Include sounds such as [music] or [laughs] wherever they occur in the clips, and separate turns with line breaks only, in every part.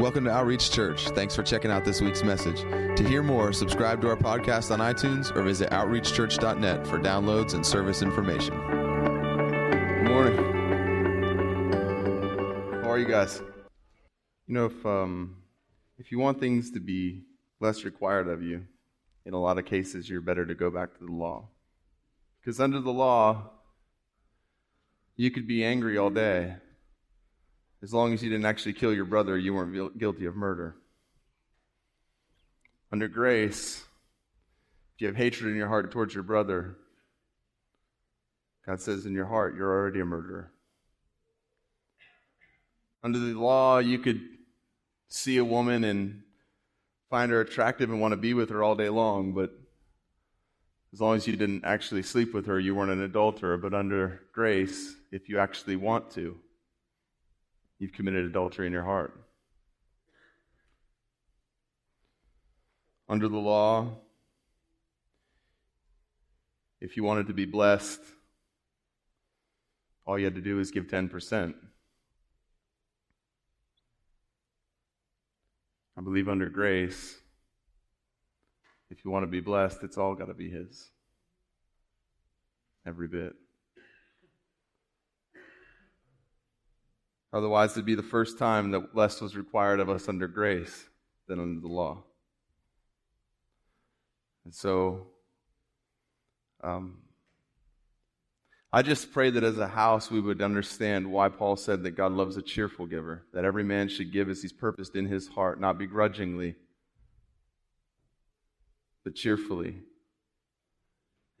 Welcome to Outreach Church. Thanks for checking out this week's message. To hear more, subscribe to our podcast on iTunes or visit outreachchurch.net for downloads and service information. Good morning. How are you guys? You know, if um, if you want things to be less required of you, in a lot of cases, you're better to go back to the law. Because under the law, you could be angry all day. As long as you didn't actually kill your brother, you weren't guilty of murder. Under grace, if you have hatred in your heart towards your brother, God says in your heart, you're already a murderer. Under the law, you could see a woman and find her attractive and want to be with her all day long, but as long as you didn't actually sleep with her, you weren't an adulterer. But under grace, if you actually want to, you've committed adultery in your heart. Under the law, if you wanted to be blessed, all you had to do is give 10%. I believe under grace, if you want to be blessed, it's all got to be His. Every bit. Otherwise, it'd be the first time that less was required of us under grace than under the law. And so, um, I just pray that as a house we would understand why Paul said that God loves a cheerful giver, that every man should give as he's purposed in his heart, not begrudgingly, but cheerfully.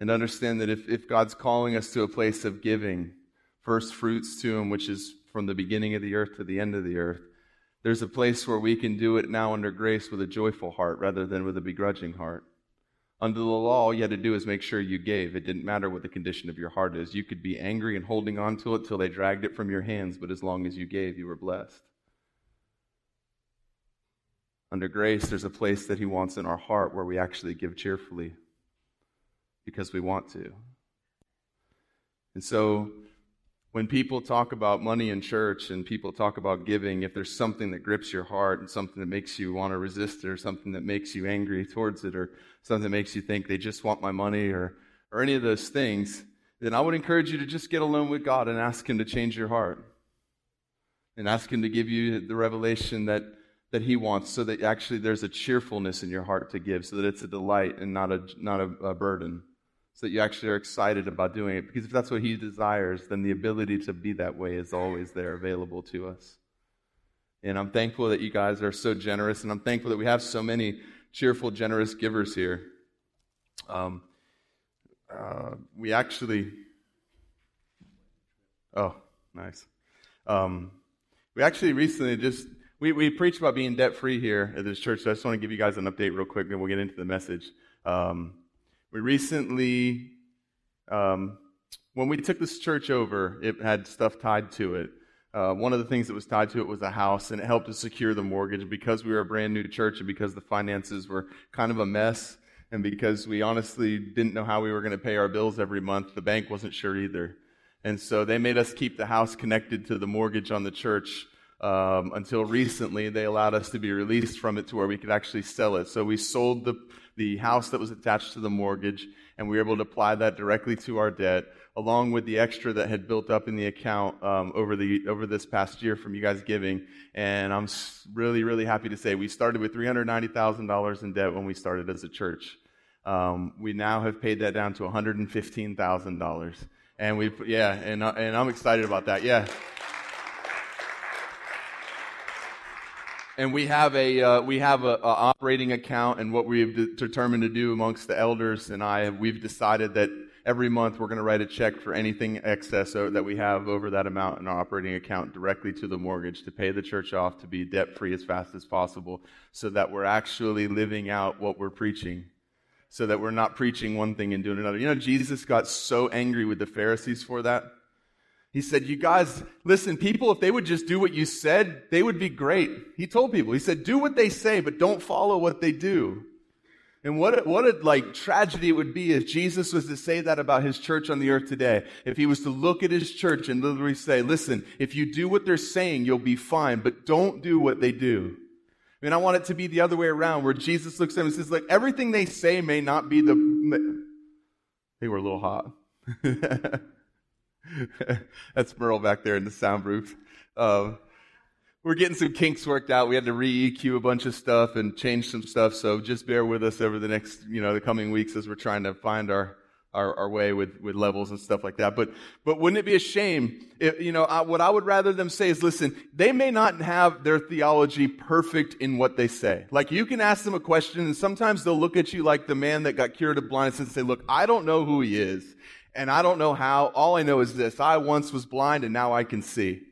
And understand that if, if God's calling us to a place of giving first fruits to Him, which is from the beginning of the earth to the end of the earth, there's a place where we can do it now under grace with a joyful heart rather than with a begrudging heart. Under the law, all you had to do is make sure you gave. It didn't matter what the condition of your heart is. You could be angry and holding on to it till they dragged it from your hands, but as long as you gave, you were blessed. Under grace, there's a place that He wants in our heart where we actually give cheerfully because we want to. And so, when people talk about money in church and people talk about giving, if there's something that grips your heart and something that makes you want to resist it or something that makes you angry towards it or something that makes you think they just want my money or, or any of those things, then I would encourage you to just get alone with God and ask Him to change your heart. And ask Him to give you the revelation that, that He wants so that actually there's a cheerfulness in your heart to give, so that it's a delight and not a, not a, a burden so that you actually are excited about doing it. Because if that's what He desires, then the ability to be that way is always there available to us. And I'm thankful that you guys are so generous, and I'm thankful that we have so many cheerful, generous givers here. Um, uh, we actually, oh, nice. Um, we actually recently just we, we preached about being debt free here at this church. So I just want to give you guys an update real quick, then we'll get into the message. Um, we recently, um, when we took this church over, it had stuff tied to it. Uh, one of the things that was tied to it was a house, and it helped to secure the mortgage because we were a brand new church and because the finances were kind of a mess, and because we honestly didn't know how we were going to pay our bills every month. The bank wasn't sure either. And so they made us keep the house connected to the mortgage on the church um, until recently. They allowed us to be released from it to where we could actually sell it. So we sold the the house that was attached to the mortgage, and we were able to apply that directly to our debt, along with the extra that had built up in the account um, over the over this past year from you guys giving. And I'm really, really happy to say we started with $390,000 in debt when we started as a church. Um, we now have paid that down to $115,000, and we yeah, and uh, and I'm excited about that. Yeah. And we have a uh, we have a, a, operating account, and what we've de- determined to do amongst the elders and I, we've decided that every month we're going to write a check for anything excess that we have over that amount in our operating account directly to the mortgage to pay the church off to be debt free as fast as possible, so that we're actually living out what we're preaching. So that we're not preaching one thing and doing another. You know, Jesus got so angry with the Pharisees for that. He said, You guys, listen, people, if they would just do what you said, they would be great. He told people, He said, Do what they say, but don't follow what they do. And what a, what a like tragedy it would be if Jesus was to say that about his church on the earth today. If he was to look at his church and literally say, listen, if you do what they're saying, you'll be fine, but don't do what they do. I mean, I want it to be the other way around, where Jesus looks at them and says, like, everything they say may not be the. They were a little hot. [laughs] [laughs] That's Merle back there in the sound booth. Uh, we're getting some kinks worked out. We had to re-EQ a bunch of stuff and change some stuff. So just bear with us over the next, you know, the coming weeks as we're trying to find our our, our way with, with levels and stuff like that. But, but wouldn't it be a shame if, you know, I, what I would rather them say is, listen, they may not have their theology perfect in what they say. Like you can ask them a question and sometimes they'll look at you like the man that got cured of blindness and say, look, I don't know who he is and I don't know how. All I know is this. I once was blind and now I can see.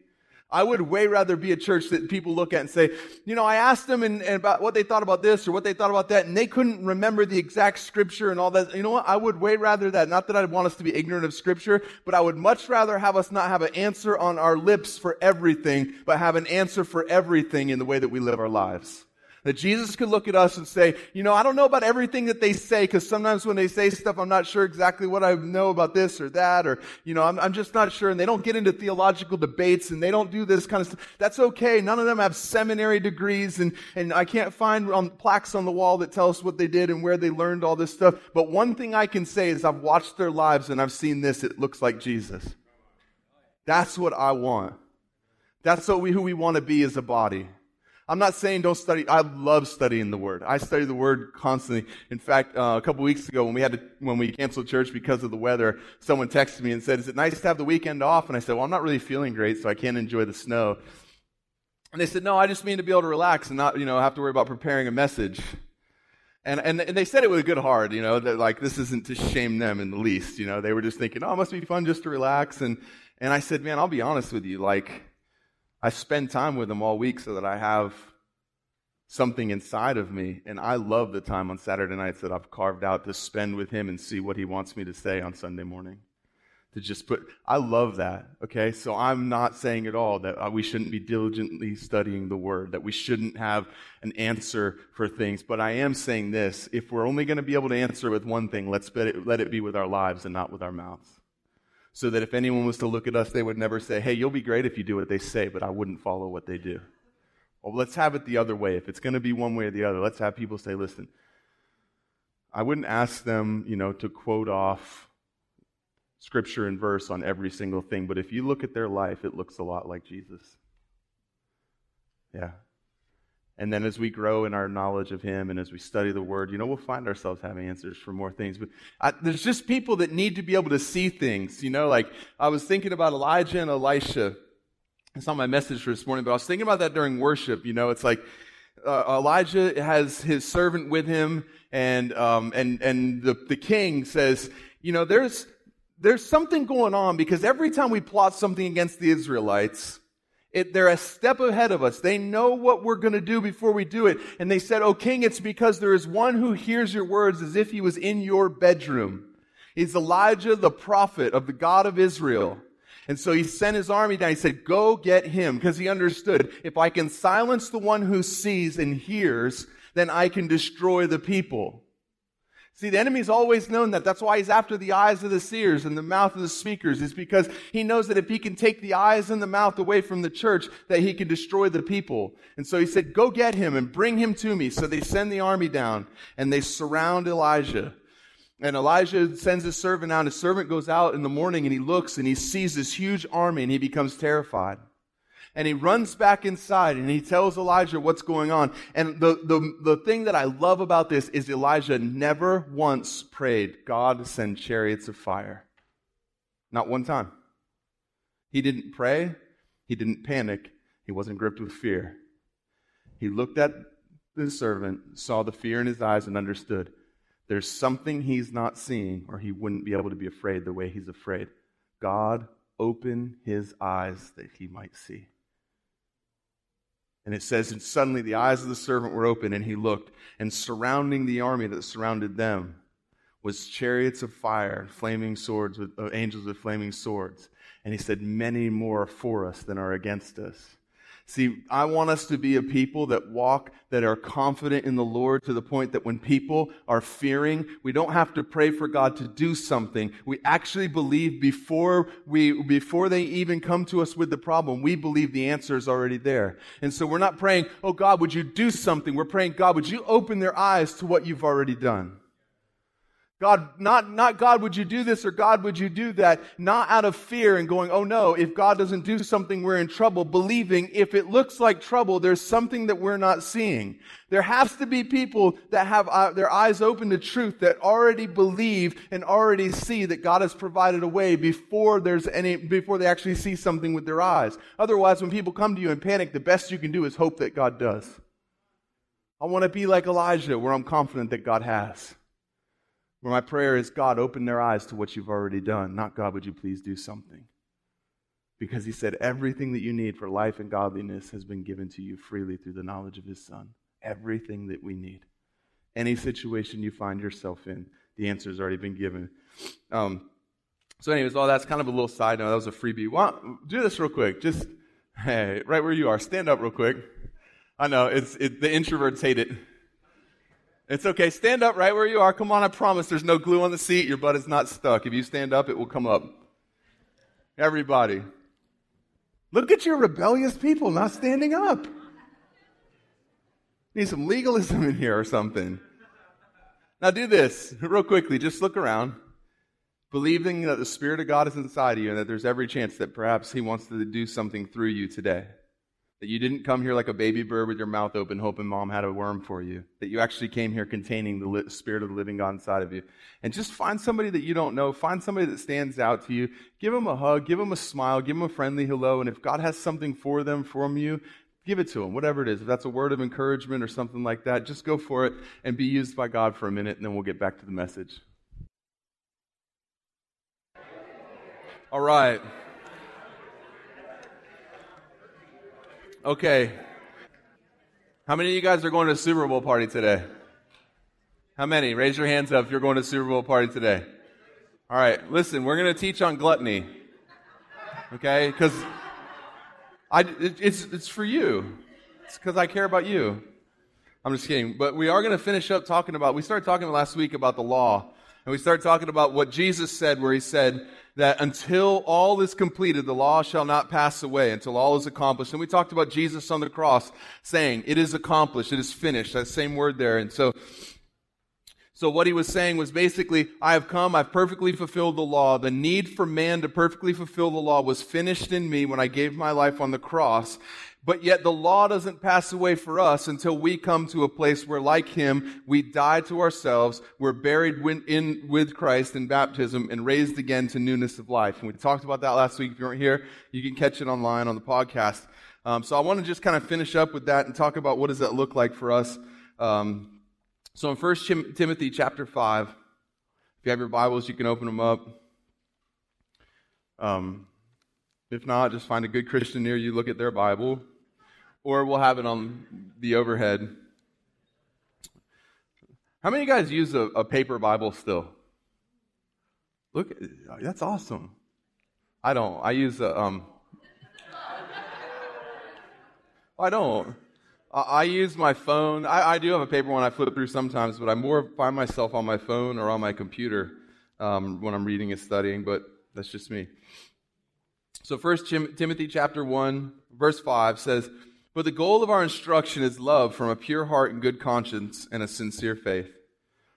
I would way rather be a church that people look at and say, you know, I asked them and, and, about what they thought about this or what they thought about that, and they couldn't remember the exact scripture and all that. You know what? I would way rather that. Not that I'd want us to be ignorant of scripture, but I would much rather have us not have an answer on our lips for everything, but have an answer for everything in the way that we live our lives. That Jesus could look at us and say, you know, I don't know about everything that they say, because sometimes when they say stuff, I'm not sure exactly what I know about this or that, or, you know, I'm, I'm just not sure. And they don't get into theological debates and they don't do this kind of stuff. That's okay. None of them have seminary degrees and, and I can't find on, plaques on the wall that tell us what they did and where they learned all this stuff. But one thing I can say is I've watched their lives and I've seen this. It looks like Jesus. That's what I want. That's what we, who we want to be as a body. I'm not saying don't study. I love studying the Word. I study the Word constantly. In fact, uh, a couple weeks ago when we had to, when we canceled church because of the weather, someone texted me and said, "Is it nice to have the weekend off?" And I said, "Well, I'm not really feeling great, so I can't enjoy the snow." And they said, "No, I just mean to be able to relax and not, you know, have to worry about preparing a message." And, and, and they said it with a good heart, you know, that like this isn't to shame them in the least, you know. They were just thinking, "Oh, it must be fun just to relax." And and I said, "Man, I'll be honest with you, like." I spend time with him all week so that I have something inside of me. And I love the time on Saturday nights that I've carved out to spend with him and see what he wants me to say on Sunday morning. To just put, I love that. Okay. So I'm not saying at all that uh, we shouldn't be diligently studying the word, that we shouldn't have an answer for things. But I am saying this if we're only going to be able to answer with one thing, let's let it, let it be with our lives and not with our mouths so that if anyone was to look at us, they would never say, Hey, you'll be great if you do what they say, but I wouldn't follow what they do. Well, let's have it the other way. If it's going to be one way or the other, let's have people say, Listen, I wouldn't ask them, you know, to quote off scripture and verse on every single thing, but if you look at their life, it looks a lot like Jesus. Yeah. And then as we grow in our knowledge of Him and as we study the Word, you know, we'll find ourselves having answers for more things. But I, there's just people that need to be able to see things, you know, like I was thinking about Elijah and Elisha. It's not my message for this morning, but I was thinking about that during worship. You know, it's like uh, Elijah has his servant with him, and um, and and the the king says, you know, there's there's something going on because every time we plot something against the Israelites, it, they're a step ahead of us. They know what we're going to do before we do it. And they said, Oh, king, it's because there is one who hears your words as if he was in your bedroom. He's Elijah, the prophet of the God of Israel. And so he sent his army down. He said, Go get him, because he understood if I can silence the one who sees and hears, then I can destroy the people. See, the enemy's always known that. That's why he's after the eyes of the seers and the mouth of the speakers, is because he knows that if he can take the eyes and the mouth away from the church, that he can destroy the people. And so he said, go get him and bring him to me. So they send the army down and they surround Elijah. And Elijah sends his servant out. His servant goes out in the morning and he looks and he sees this huge army and he becomes terrified and he runs back inside and he tells Elijah what's going on. And the, the, the thing that I love about this is Elijah never once prayed, God send chariots of fire. Not one time. He didn't pray. He didn't panic. He wasn't gripped with fear. He looked at the servant, saw the fear in his eyes, and understood there's something he's not seeing, or he wouldn't be able to be afraid the way he's afraid. God, open his eyes that he might see. And it says, and suddenly the eyes of the servant were open, and he looked, and surrounding the army that surrounded them was chariots of fire, flaming swords with uh, angels with flaming swords. And he said, Many more are for us than are against us. See, I want us to be a people that walk, that are confident in the Lord to the point that when people are fearing, we don't have to pray for God to do something. We actually believe before we, before they even come to us with the problem, we believe the answer is already there. And so we're not praying, oh God, would you do something? We're praying, God, would you open their eyes to what you've already done? God, not, not God, would you do this or God, would you do that? Not out of fear and going, oh no, if God doesn't do something, we're in trouble. Believing if it looks like trouble, there's something that we're not seeing. There has to be people that have uh, their eyes open to truth that already believe and already see that God has provided a way before there's any, before they actually see something with their eyes. Otherwise, when people come to you in panic, the best you can do is hope that God does. I want to be like Elijah where I'm confident that God has. Where my prayer is, God, open their eyes to what you've already done. Not, God, would you please do something? Because he said, everything that you need for life and godliness has been given to you freely through the knowledge of his Son. Everything that we need. Any situation you find yourself in, the answer has already been given. Um, so, anyways, all that's kind of a little side note. That was a freebie. Well, do this real quick. Just, [laughs] hey, right where you are, stand up real quick. I know, it's, it, the introverts hate it. It's okay. Stand up right where you are. Come on, I promise there's no glue on the seat. Your butt is not stuck. If you stand up, it will come up. Everybody. Look at your rebellious people not standing up. Need some legalism in here or something. Now do this real quickly. Just look around, believing that the Spirit of God is inside of you and that there's every chance that perhaps He wants to do something through you today. That you didn't come here like a baby bird with your mouth open hoping mom had a worm for you. That you actually came here containing the spirit of the living God inside of you. And just find somebody that you don't know. Find somebody that stands out to you. Give them a hug. Give them a smile. Give them a friendly hello. And if God has something for them from you, give it to them, whatever it is. If that's a word of encouragement or something like that, just go for it and be used by God for a minute, and then we'll get back to the message. All right. Okay. How many of you guys are going to a Super Bowl party today? How many? Raise your hands up if you're going to a Super Bowl party today. All right, listen, we're going to teach on gluttony. Okay? Because I, it, it's, it's for you. It's because I care about you. I'm just kidding. But we are going to finish up talking about, we started talking last week about the law. And we started talking about what Jesus said, where he said, that until all is completed, the law shall not pass away until all is accomplished. And we talked about Jesus on the cross saying, it is accomplished, it is finished, that same word there. And so, so what he was saying was basically, I have come, I've perfectly fulfilled the law. The need for man to perfectly fulfill the law was finished in me when I gave my life on the cross. But yet the law doesn't pass away for us until we come to a place where, like him, we die to ourselves, we're buried in, with Christ in baptism, and raised again to newness of life. And we talked about that last week. If you weren't here, you can catch it online on the podcast. Um, so I want to just kind of finish up with that and talk about what does that look like for us. Um, so in 1 Tim- Timothy chapter 5, if you have your Bibles, you can open them up. Um, if not, just find a good Christian near you, look at their Bible or we'll have it on the overhead. How many of you guys use a, a paper Bible still? Look, that's awesome. I don't. I use a. Um, [laughs] I don't. I use my phone. I, I, do have a paper one I flip through sometimes, but I more find myself on my phone or on my computer um, when I'm reading and studying. But that's just me. So, First Timothy chapter one, verse five says, but the goal of our instruction is love from a pure heart and good conscience and a sincere faith.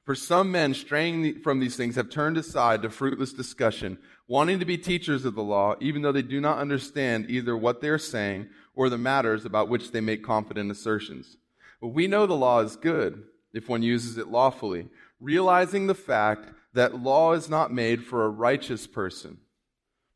For some men straying from these things have turned aside to fruitless discussion, wanting to be teachers of the law, even though they do not understand either what they are saying or the matters about which they make confident assertions. But we know the law is good if one uses it lawfully, realizing the fact that law is not made for a righteous person,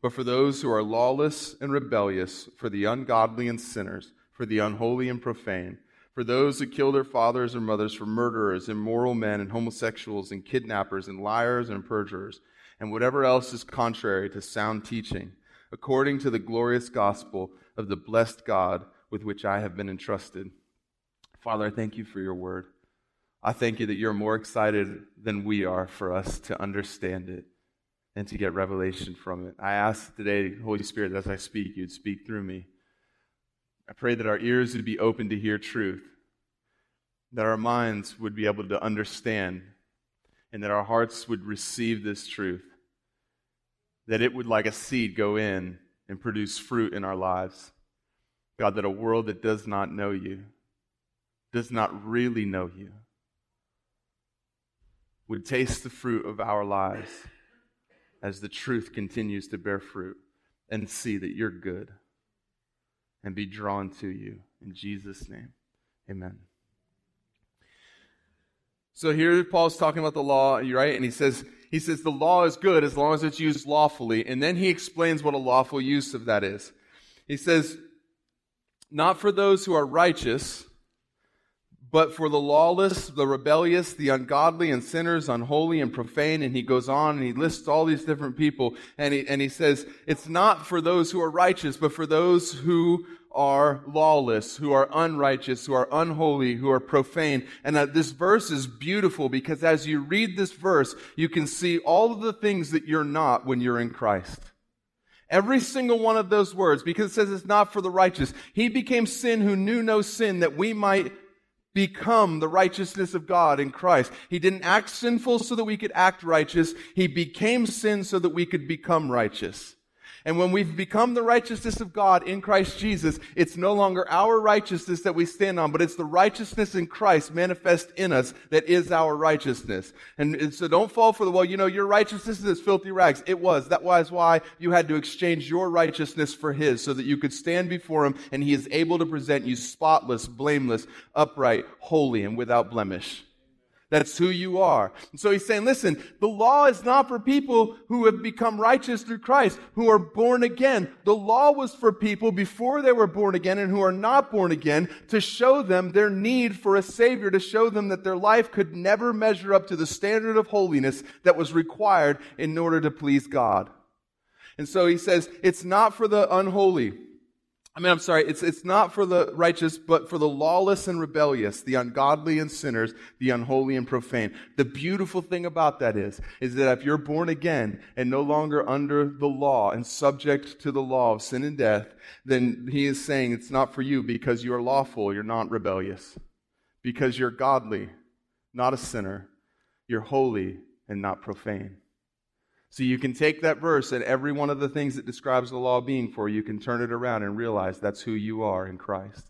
but for those who are lawless and rebellious, for the ungodly and sinners for the unholy and profane, for those who kill their fathers or mothers, for murderers, immoral men, and homosexuals, and kidnappers, and liars, and perjurers, and whatever else is contrary to sound teaching, according to the glorious gospel of the blessed God with which I have been entrusted. Father, I thank you for your word. I thank you that you're more excited than we are for us to understand it and to get revelation from it. I ask today, Holy Spirit, as I speak, you'd speak through me. I pray that our ears would be open to hear truth, that our minds would be able to understand, and that our hearts would receive this truth, that it would, like a seed, go in and produce fruit in our lives. God, that a world that does not know you, does not really know you, would taste the fruit of our lives as the truth continues to bear fruit and see that you're good and be drawn to you. In Jesus' name, amen. So here Paul's talking about the law, right? And he says, he says the law is good as long as it's used lawfully. And then he explains what a lawful use of that is. He says, not for those who are righteous, but for the lawless, the rebellious, the ungodly, and sinners, unholy and profane. And he goes on and he lists all these different people. And he, and he says, it's not for those who are righteous, but for those who are lawless, who are unrighteous, who are unholy, who are profane. And uh, this verse is beautiful because as you read this verse, you can see all of the things that you're not when you're in Christ. Every single one of those words, because it says it's not for the righteous. He became sin who knew no sin that we might become the righteousness of God in Christ. He didn't act sinful so that we could act righteous. He became sin so that we could become righteous. And when we've become the righteousness of God in Christ Jesus, it's no longer our righteousness that we stand on, but it's the righteousness in Christ manifest in us that is our righteousness. And, so don't fall for the, well, you know, your righteousness is filthy rags. It was. That was why you had to exchange your righteousness for His so that you could stand before Him and He is able to present you spotless, blameless, upright, holy, and without blemish. That's who you are. And so he's saying, listen, the law is not for people who have become righteous through Christ, who are born again. The law was for people before they were born again and who are not born again to show them their need for a Savior, to show them that their life could never measure up to the standard of holiness that was required in order to please God. And so he says, it's not for the unholy. I mean, I'm sorry, it's, it's not for the righteous, but for the lawless and rebellious, the ungodly and sinners, the unholy and profane. The beautiful thing about that is, is that if you're born again and no longer under the law and subject to the law of sin and death, then he is saying it's not for you because you are lawful, you're not rebellious. Because you're godly, not a sinner. You're holy and not profane. So you can take that verse and every one of the things that describes the law being for you, can turn it around and realize that's who you are in Christ.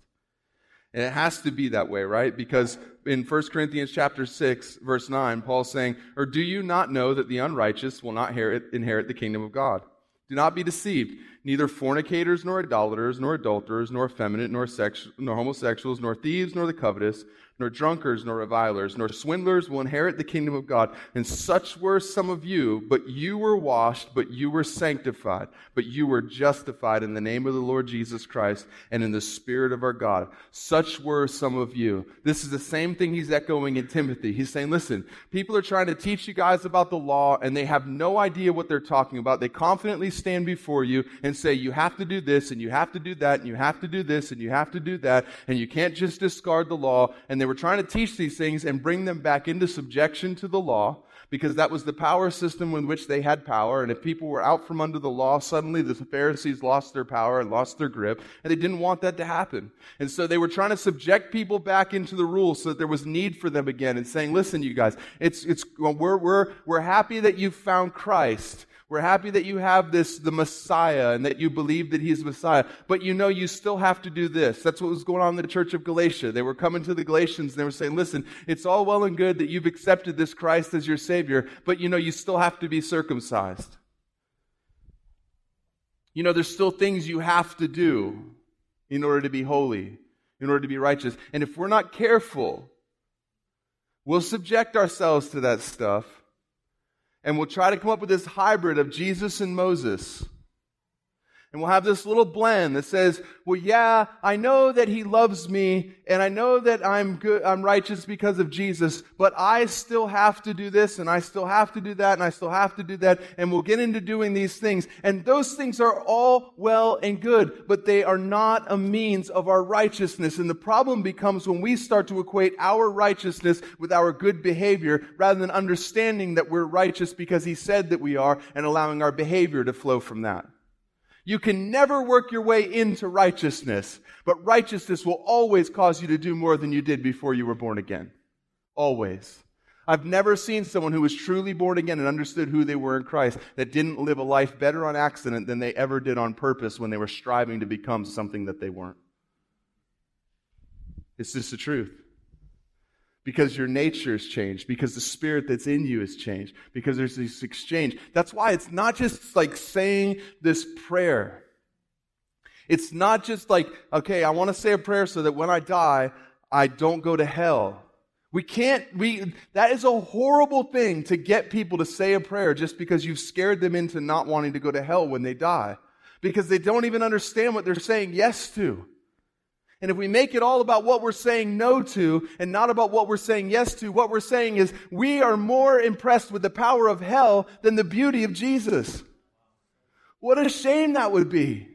And it has to be that way, right? Because in 1 Corinthians chapter 6, verse 9, Paul's saying, Or do you not know that the unrighteous will not inherit, inherit the kingdom of God? Do not be deceived. Neither fornicators, nor idolaters, nor adulterers, nor effeminate, nor, sex, nor homosexuals, nor thieves, nor the covetous, nor drunkards, nor revilers, nor swindlers will inherit the kingdom of God. And such were some of you, but you were washed, but you were sanctified, but you were justified in the name of the Lord Jesus Christ and in the Spirit of our God. Such were some of you. This is the same thing he's echoing in Timothy. He's saying, listen, people are trying to teach you guys about the law and they have no idea what they're talking about. They confidently stand before you and say, you have to do this and you have to do that and you have to do this and you have to do that and you can't just discard the law. And they were trying to teach these things and bring them back into subjection to the law because that was the power system with which they had power. And if people were out from under the law, suddenly the Pharisees lost their power and lost their grip. And they didn't want that to happen. And so they were trying to subject people back into the rules so that there was need for them again and saying, listen, you guys, it's, it's, we're, we're, we're happy that you found Christ. We're happy that you have this, the Messiah, and that you believe that He's the Messiah. But you know, you still have to do this. That's what was going on in the church of Galatia. They were coming to the Galatians and they were saying, listen, it's all well and good that you've accepted this Christ as your Savior, but you know, you still have to be circumcised. You know, there's still things you have to do in order to be holy, in order to be righteous. And if we're not careful, we'll subject ourselves to that stuff and we'll try to come up with this hybrid of Jesus and Moses. And we'll have this little blend that says, well, yeah, I know that he loves me and I know that I'm good, I'm righteous because of Jesus, but I still have to do this and I still have to do that and I still have to do that. And we'll get into doing these things. And those things are all well and good, but they are not a means of our righteousness. And the problem becomes when we start to equate our righteousness with our good behavior rather than understanding that we're righteous because he said that we are and allowing our behavior to flow from that. You can never work your way into righteousness, but righteousness will always cause you to do more than you did before you were born again. Always. I've never seen someone who was truly born again and understood who they were in Christ that didn't live a life better on accident than they ever did on purpose when they were striving to become something that they weren't. It's just the truth. Because your nature has changed, because the spirit that's in you has changed, because there's this exchange. That's why it's not just like saying this prayer. It's not just like, okay, I want to say a prayer so that when I die, I don't go to hell. We can't, we, that is a horrible thing to get people to say a prayer just because you've scared them into not wanting to go to hell when they die. Because they don't even understand what they're saying yes to. And if we make it all about what we're saying no to and not about what we're saying yes to, what we're saying is we are more impressed with the power of hell than the beauty of Jesus. What a shame that would be.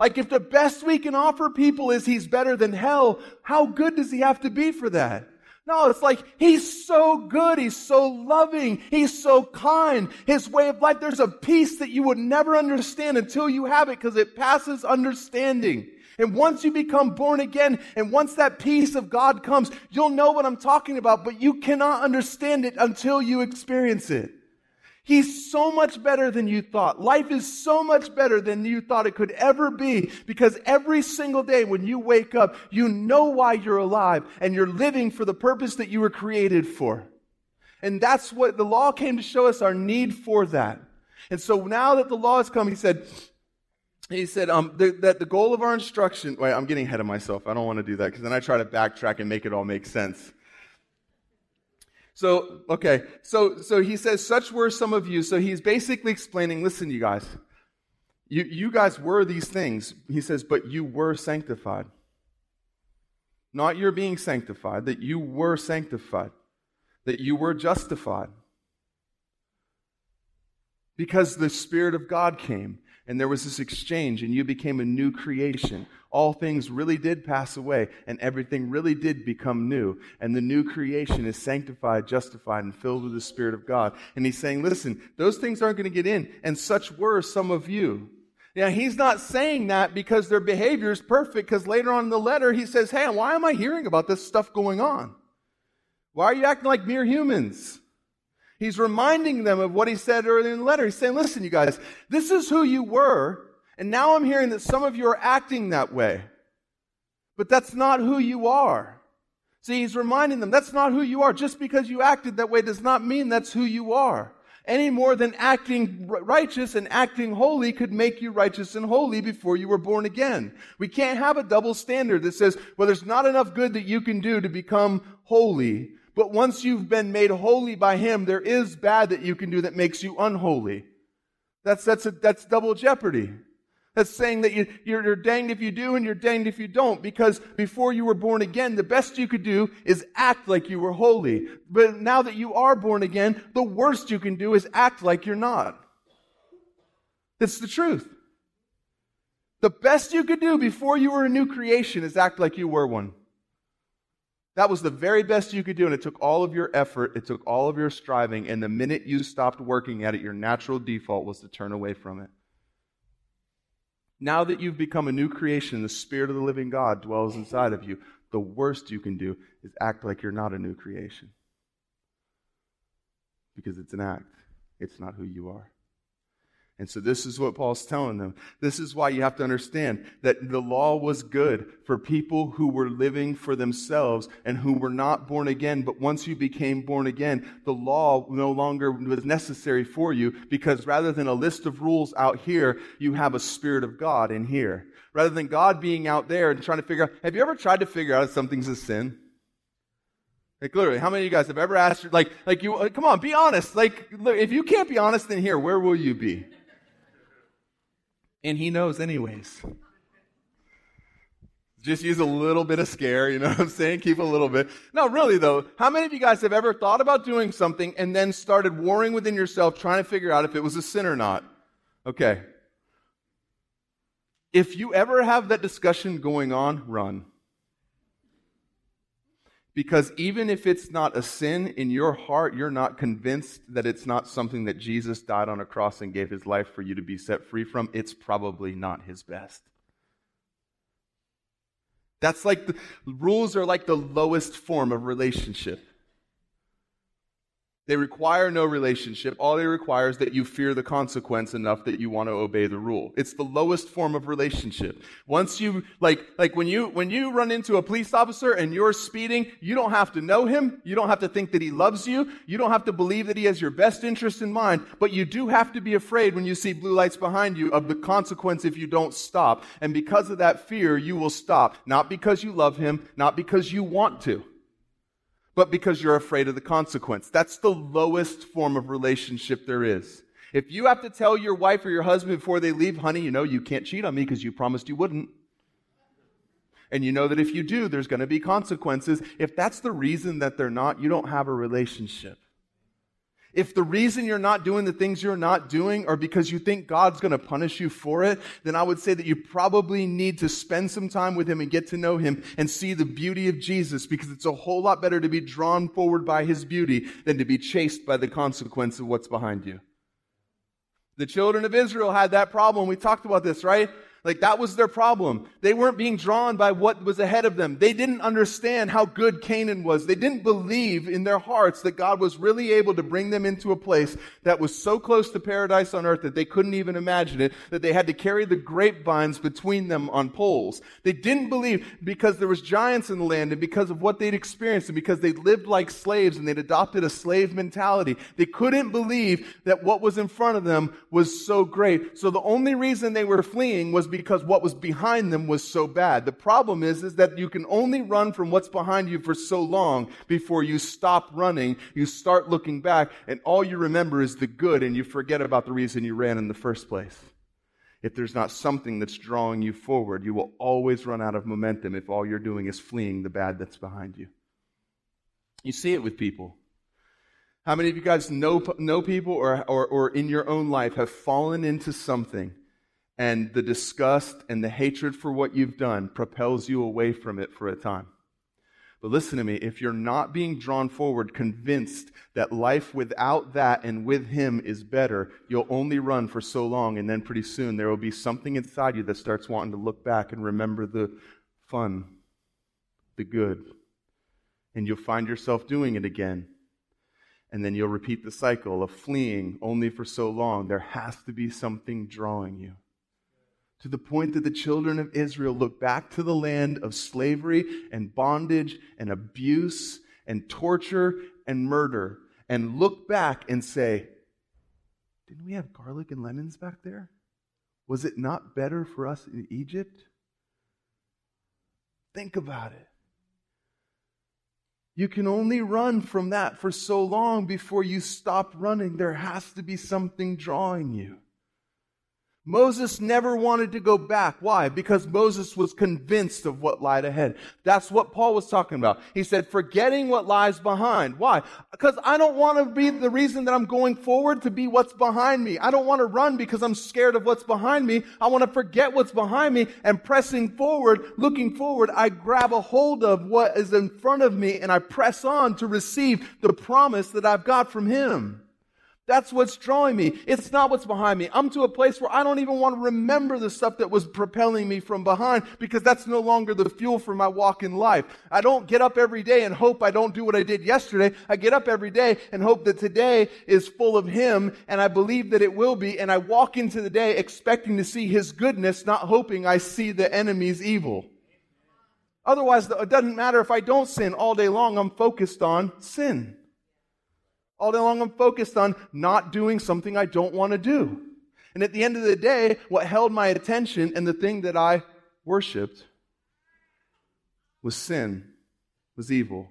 Like if the best we can offer people is he's better than hell, how good does he have to be for that? No, it's like he's so good. He's so loving. He's so kind. His way of life, there's a peace that you would never understand until you have it because it passes understanding. And once you become born again and once that peace of God comes, you'll know what I'm talking about, but you cannot understand it until you experience it. He's so much better than you thought. Life is so much better than you thought it could ever be because every single day when you wake up, you know why you're alive and you're living for the purpose that you were created for. And that's what the law came to show us our need for that. And so now that the law has come, he said, he said um, the, that the goal of our instruction, wait, I'm getting ahead of myself. I don't want to do that because then I try to backtrack and make it all make sense. So, okay. So, so he says, such were some of you. So he's basically explaining, listen, you guys, you, you guys were these things. He says, but you were sanctified. Not you're being sanctified, that you were sanctified, that you were justified. Because the Spirit of God came and there was this exchange, and you became a new creation. All things really did pass away, and everything really did become new. And the new creation is sanctified, justified, and filled with the Spirit of God. And he's saying, listen, those things aren't going to get in, and such were some of you. Now, he's not saying that because their behavior is perfect, because later on in the letter, he says, hey, why am I hearing about this stuff going on? Why are you acting like mere humans? He's reminding them of what he said earlier in the letter. He's saying, listen, you guys, this is who you were, and now I'm hearing that some of you are acting that way. But that's not who you are. See, he's reminding them that's not who you are. Just because you acted that way does not mean that's who you are. Any more than acting righteous and acting holy could make you righteous and holy before you were born again. We can't have a double standard that says, well, there's not enough good that you can do to become holy. But once you've been made holy by Him, there is bad that you can do that makes you unholy. That's, that's, a, that's double jeopardy. That's saying that you, you're, you're danged if you do and you're danged if you don't, because before you were born again, the best you could do is act like you were holy. But now that you are born again, the worst you can do is act like you're not. It's the truth. The best you could do before you were a new creation is act like you were one. That was the very best you could do, and it took all of your effort, it took all of your striving, and the minute you stopped working at it, your natural default was to turn away from it. Now that you've become a new creation, the Spirit of the living God dwells inside of you, the worst you can do is act like you're not a new creation. Because it's an act, it's not who you are. And so this is what Paul's telling them. This is why you have to understand that the law was good for people who were living for themselves and who were not born again. But once you became born again, the law no longer was necessary for you because rather than a list of rules out here, you have a spirit of God in here. Rather than God being out there and trying to figure out, have you ever tried to figure out if something's a sin? Like literally, how many of you guys have ever asked, like, like you, come on, be honest. Like, if you can't be honest in here, where will you be? And he knows anyways. Just use a little bit of scare, you know what I'm saying? Keep a little bit. No, really though, how many of you guys have ever thought about doing something and then started warring within yourself trying to figure out if it was a sin or not? Okay. If you ever have that discussion going on, run. Because even if it's not a sin in your heart, you're not convinced that it's not something that Jesus died on a cross and gave his life for you to be set free from, it's probably not his best. That's like the rules are like the lowest form of relationship. They require no relationship. All they require is that you fear the consequence enough that you want to obey the rule. It's the lowest form of relationship. Once you, like, like when you, when you run into a police officer and you're speeding, you don't have to know him. You don't have to think that he loves you. You don't have to believe that he has your best interest in mind. But you do have to be afraid when you see blue lights behind you of the consequence if you don't stop. And because of that fear, you will stop. Not because you love him, not because you want to but because you're afraid of the consequence. That's the lowest form of relationship there is. If you have to tell your wife or your husband before they leave, honey, you know, you can't cheat on me because you promised you wouldn't. And you know that if you do, there's going to be consequences. If that's the reason that they're not, you don't have a relationship. If the reason you're not doing the things you're not doing are because you think God's going to punish you for it, then I would say that you probably need to spend some time with Him and get to know Him and see the beauty of Jesus because it's a whole lot better to be drawn forward by His beauty than to be chased by the consequence of what's behind you. The children of Israel had that problem. We talked about this, right? Like that was their problem. They weren't being drawn by what was ahead of them. They didn't understand how good Canaan was. They didn't believe in their hearts that God was really able to bring them into a place that was so close to paradise on earth that they couldn't even imagine it, that they had to carry the grapevines between them on poles. They didn't believe because there was giants in the land and because of what they'd experienced and because they lived like slaves and they'd adopted a slave mentality. They couldn't believe that what was in front of them was so great. So the only reason they were fleeing was because what was behind them was so bad. The problem is, is that you can only run from what's behind you for so long before you stop running, you start looking back, and all you remember is the good and you forget about the reason you ran in the first place. If there's not something that's drawing you forward, you will always run out of momentum if all you're doing is fleeing the bad that's behind you. You see it with people. How many of you guys know, know people or, or, or in your own life have fallen into something and the disgust and the hatred for what you've done propels you away from it for a time. But listen to me, if you're not being drawn forward, convinced that life without that and with Him is better, you'll only run for so long, and then pretty soon there will be something inside you that starts wanting to look back and remember the fun, the good. And you'll find yourself doing it again. And then you'll repeat the cycle of fleeing only for so long. There has to be something drawing you to the point that the children of Israel look back to the land of slavery and bondage and abuse and torture and murder and look back and say, Didn't we have garlic and lemons back there? Was it not better for us in Egypt? Think about it. You can only run from that for so long before you stop running. There has to be something drawing you. Moses never wanted to go back. Why? Because Moses was convinced of what lied ahead. That's what Paul was talking about. He said, forgetting what lies behind. Why? Because I don't want to be the reason that I'm going forward to be what's behind me. I don't want to run because I'm scared of what's behind me. I want to forget what's behind me and pressing forward, looking forward, I grab a hold of what is in front of me and I press on to receive the promise that I've got from him. That's what's drawing me. It's not what's behind me. I'm to a place where I don't even want to remember the stuff that was propelling me from behind because that's no longer the fuel for my walk in life. I don't get up every day and hope I don't do what I did yesterday. I get up every day and hope that today is full of Him and I believe that it will be. And I walk into the day expecting to see His goodness, not hoping I see the enemy's evil. Otherwise, it doesn't matter if I don't sin all day long. I'm focused on sin. All day long, I'm focused on not doing something I don't want to do. And at the end of the day, what held my attention and the thing that I worshiped was sin, was evil,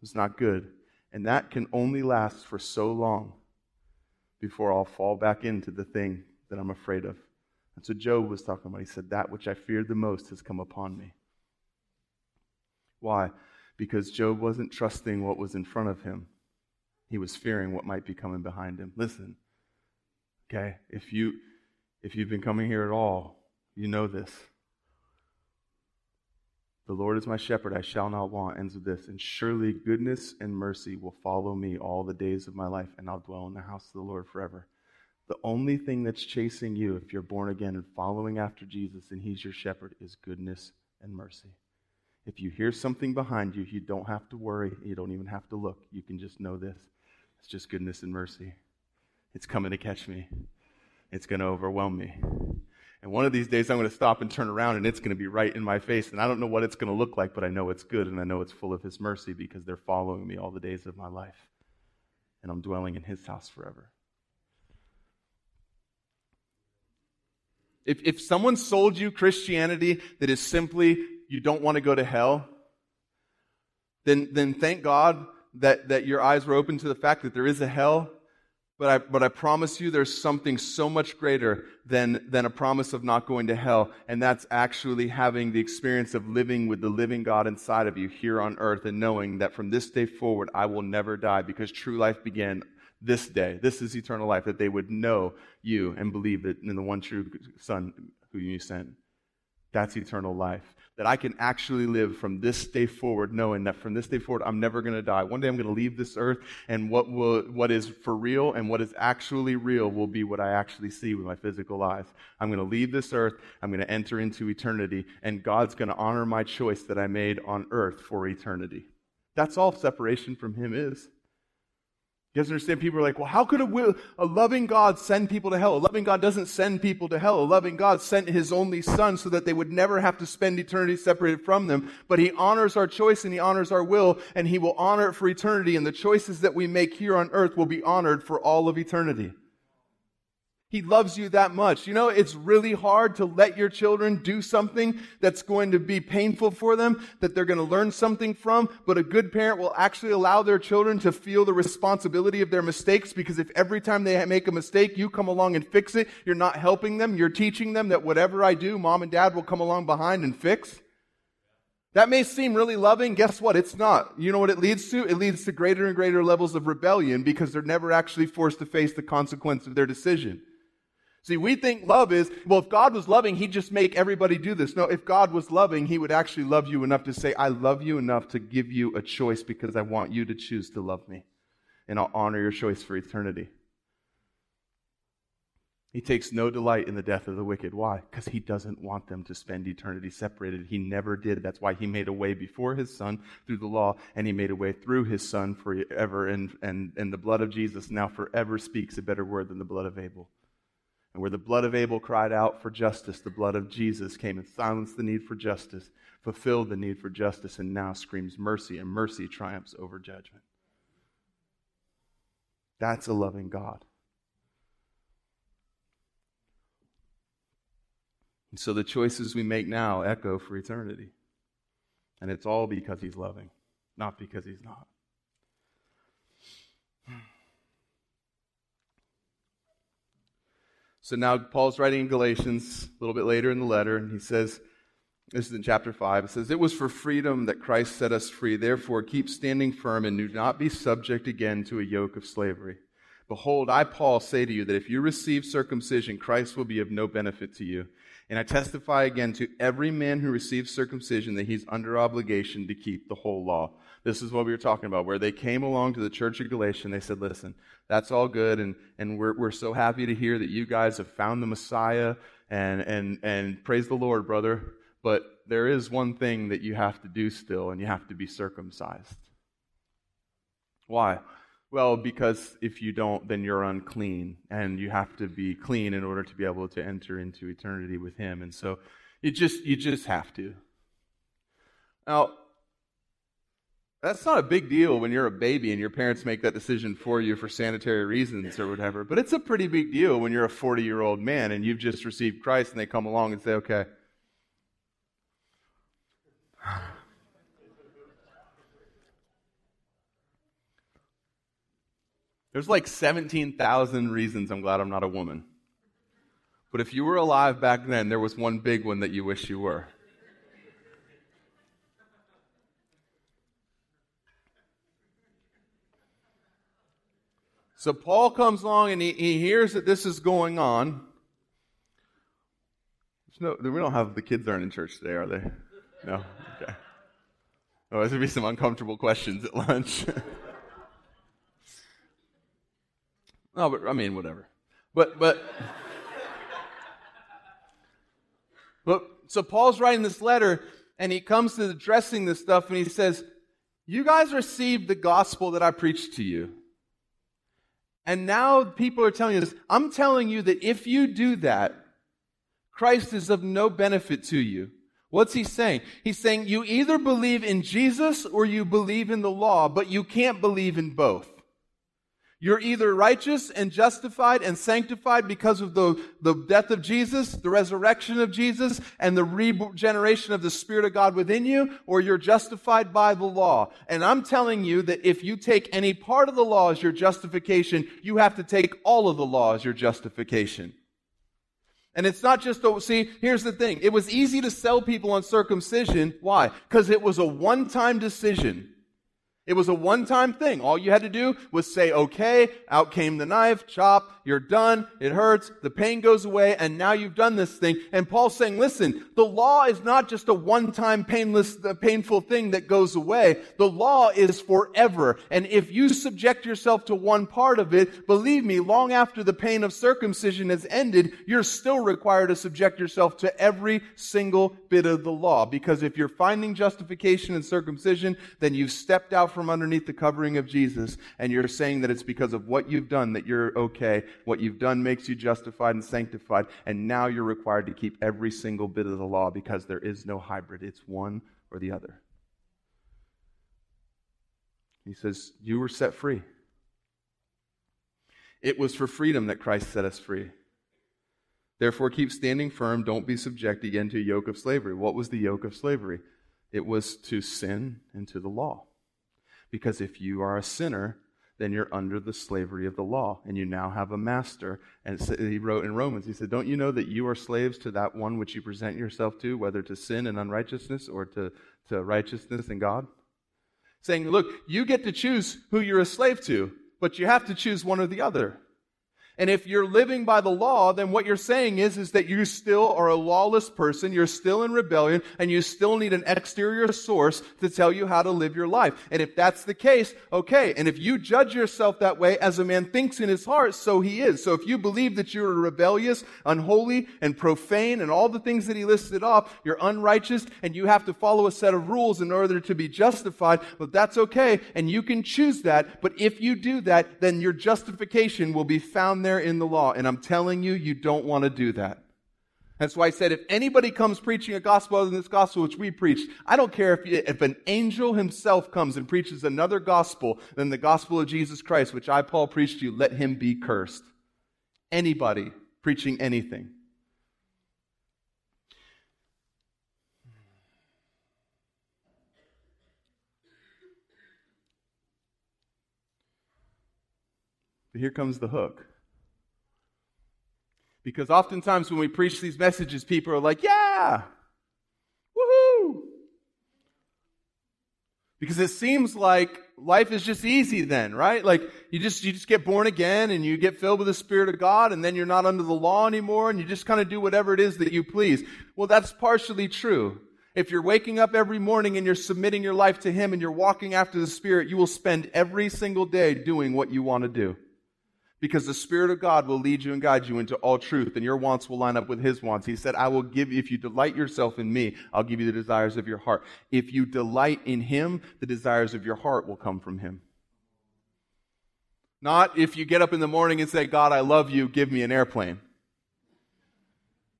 was not good. And that can only last for so long before I'll fall back into the thing that I'm afraid of. And so Job was talking about. He said, That which I feared the most has come upon me. Why? Because Job wasn't trusting what was in front of him. He was fearing what might be coming behind him. Listen, okay, if you if you've been coming here at all, you know this. The Lord is my shepherd, I shall not want, ends with this. And surely goodness and mercy will follow me all the days of my life, and I'll dwell in the house of the Lord forever. The only thing that's chasing you if you're born again and following after Jesus and He's your shepherd is goodness and mercy. If you hear something behind you, you don't have to worry. You don't even have to look. You can just know this it's just goodness and mercy. It's coming to catch me, it's going to overwhelm me. And one of these days, I'm going to stop and turn around, and it's going to be right in my face. And I don't know what it's going to look like, but I know it's good, and I know it's full of His mercy because they're following me all the days of my life. And I'm dwelling in His house forever. If, if someone sold you Christianity that is simply you don't want to go to hell, then, then thank God that, that your eyes were open to the fact that there is a hell but I, but I promise you there's something so much greater than, than a promise of not going to hell. And that's actually having the experience of living with the living God inside of you here on earth and knowing that from this day forward, I will never die because true life began this day. This is eternal life, that they would know you and believe that in the one true Son who you sent. That's eternal life that I can actually live from this day forward, knowing that from this day forward, I'm never going to die. One day I'm going to leave this earth, and what, will, what is for real and what is actually real will be what I actually see with my physical eyes. I'm going to leave this earth, I'm going to enter into eternity, and God's going to honor my choice that I made on earth for eternity. That's all separation from Him is. You guys understand? People are like, well, how could a, a loving God send people to hell? A loving God doesn't send people to hell. A loving God sent his only son so that they would never have to spend eternity separated from them. But he honors our choice and he honors our will and he will honor it for eternity. And the choices that we make here on earth will be honored for all of eternity. He loves you that much. You know, it's really hard to let your children do something that's going to be painful for them, that they're going to learn something from, but a good parent will actually allow their children to feel the responsibility of their mistakes because if every time they make a mistake, you come along and fix it, you're not helping them, you're teaching them that whatever I do, mom and dad will come along behind and fix. That may seem really loving. Guess what? It's not. You know what it leads to? It leads to greater and greater levels of rebellion because they're never actually forced to face the consequence of their decision. See, we think love is, well, if God was loving, he'd just make everybody do this. No, if God was loving, he would actually love you enough to say, I love you enough to give you a choice because I want you to choose to love me. And I'll honor your choice for eternity. He takes no delight in the death of the wicked. Why? Because he doesn't want them to spend eternity separated. He never did. That's why he made a way before his son through the law, and he made a way through his son forever. And, and, and the blood of Jesus now forever speaks a better word than the blood of Abel. And where the blood of Abel cried out for justice, the blood of Jesus came and silenced the need for justice, fulfilled the need for justice, and now screams mercy, and mercy triumphs over judgment. That's a loving God. And so the choices we make now echo for eternity. And it's all because He's loving, not because He's not. So now Paul's writing in Galatians a little bit later in the letter, and he says, this is in chapter 5. It says, It was for freedom that Christ set us free. Therefore, keep standing firm and do not be subject again to a yoke of slavery. Behold, I, Paul, say to you that if you receive circumcision, Christ will be of no benefit to you. And I testify again to every man who receives circumcision that he's under obligation to keep the whole law. This is what we were talking about, where they came along to the church of Galatia and they said, Listen, that's all good, and, and we're, we're so happy to hear that you guys have found the Messiah, and, and, and praise the Lord, brother. But there is one thing that you have to do still, and you have to be circumcised. Why? Well, because if you don't, then you're unclean, and you have to be clean in order to be able to enter into eternity with Him. And so, you just you just have to. Now, that's not a big deal when you're a baby and your parents make that decision for you for sanitary reasons or whatever. But it's a pretty big deal when you're a 40 year old man and you've just received Christ and they come along and say, okay. There's like 17,000 reasons I'm glad I'm not a woman. But if you were alive back then, there was one big one that you wish you were. So Paul comes along and he, he hears that this is going on. no, we don't have the kids aren't in church today, are they? No? Okay. Oh, there's to be some uncomfortable questions at lunch. [laughs] no, but I mean, whatever. But, but, but, so Paul's writing this letter and he comes to addressing this stuff and he says, You guys received the gospel that I preached to you. And now people are telling you this. I'm telling you that if you do that, Christ is of no benefit to you. What's he saying? He's saying you either believe in Jesus or you believe in the law, but you can't believe in both. You're either righteous and justified and sanctified because of the, the death of Jesus, the resurrection of Jesus, and the regeneration of the Spirit of God within you, or you're justified by the law. And I'm telling you that if you take any part of the law as your justification, you have to take all of the law as your justification. And it's not just, a, see, here's the thing. It was easy to sell people on circumcision. Why? Because it was a one-time decision. It was a one time thing. All you had to do was say, okay, out came the knife, chop, you're done, it hurts, the pain goes away, and now you've done this thing. And Paul's saying, listen, the law is not just a one time painless, uh, painful thing that goes away. The law is forever. And if you subject yourself to one part of it, believe me, long after the pain of circumcision has ended, you're still required to subject yourself to every single bit of the law. Because if you're finding justification in circumcision, then you've stepped out from underneath the covering of Jesus and you're saying that it's because of what you've done that you're okay. What you've done makes you justified and sanctified. And now you're required to keep every single bit of the law because there is no hybrid. It's one or the other. He says, You were set free. It was for freedom that Christ set us free. Therefore, keep standing firm. Don't be subject again to a yoke of slavery. What was the yoke of slavery? It was to sin and to the law. Because if you are a sinner, then you're under the slavery of the law, and you now have a master. And he wrote in Romans, he said, Don't you know that you are slaves to that one which you present yourself to, whether to sin and unrighteousness or to, to righteousness and God? Saying, Look, you get to choose who you're a slave to, but you have to choose one or the other. And if you're living by the law, then what you're saying is, is that you still are a lawless person, you're still in rebellion, and you still need an exterior source to tell you how to live your life. And if that's the case, okay. And if you judge yourself that way, as a man thinks in his heart, so he is. So if you believe that you're rebellious, unholy, and profane, and all the things that he listed off, you're unrighteous, and you have to follow a set of rules in order to be justified, well, that's okay, and you can choose that. But if you do that, then your justification will be found there there in the law. And I'm telling you, you don't want to do that. That's why I said if anybody comes preaching a gospel other than this gospel which we preached, I don't care if, if an angel himself comes and preaches another gospel than the gospel of Jesus Christ, which I, Paul, preached to you, let him be cursed. Anybody preaching anything. But here comes the hook. Because oftentimes when we preach these messages, people are like, yeah, woohoo. Because it seems like life is just easy then, right? Like you just, you just get born again and you get filled with the Spirit of God and then you're not under the law anymore and you just kind of do whatever it is that you please. Well, that's partially true. If you're waking up every morning and you're submitting your life to Him and you're walking after the Spirit, you will spend every single day doing what you want to do. Because the Spirit of God will lead you and guide you into all truth, and your wants will line up with His wants. He said, I will give you, if you delight yourself in me, I'll give you the desires of your heart. If you delight in Him, the desires of your heart will come from Him. Not if you get up in the morning and say, God, I love you, give me an airplane.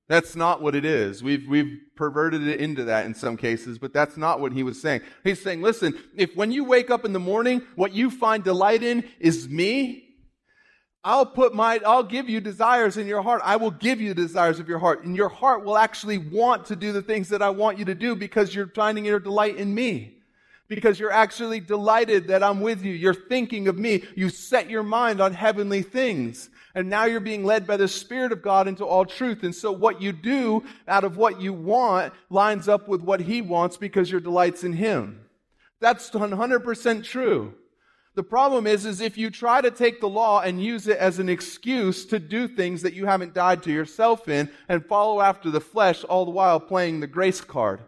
That's not what it is. We've, we've perverted it into that in some cases, but that's not what he was saying. He's saying, listen, if when you wake up in the morning, what you find delight in is me, I'll put my, I'll give you desires in your heart. I will give you the desires of your heart. And your heart will actually want to do the things that I want you to do because you're finding your delight in me. Because you're actually delighted that I'm with you. You're thinking of me. You set your mind on heavenly things. And now you're being led by the Spirit of God into all truth. And so what you do out of what you want lines up with what He wants because your delight's in Him. That's 100% true. The problem is, is if you try to take the law and use it as an excuse to do things that you haven't died to yourself in and follow after the flesh all the while playing the grace card.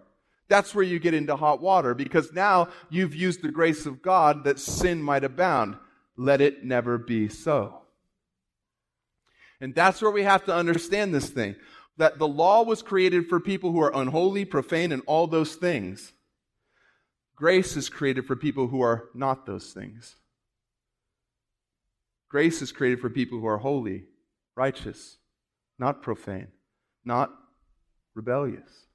That's where you get into hot water because now you've used the grace of God that sin might abound. Let it never be so. And that's where we have to understand this thing that the law was created for people who are unholy, profane, and all those things. Grace is created for people who are not those things. Grace is created for people who are holy, righteous, not profane, not rebellious.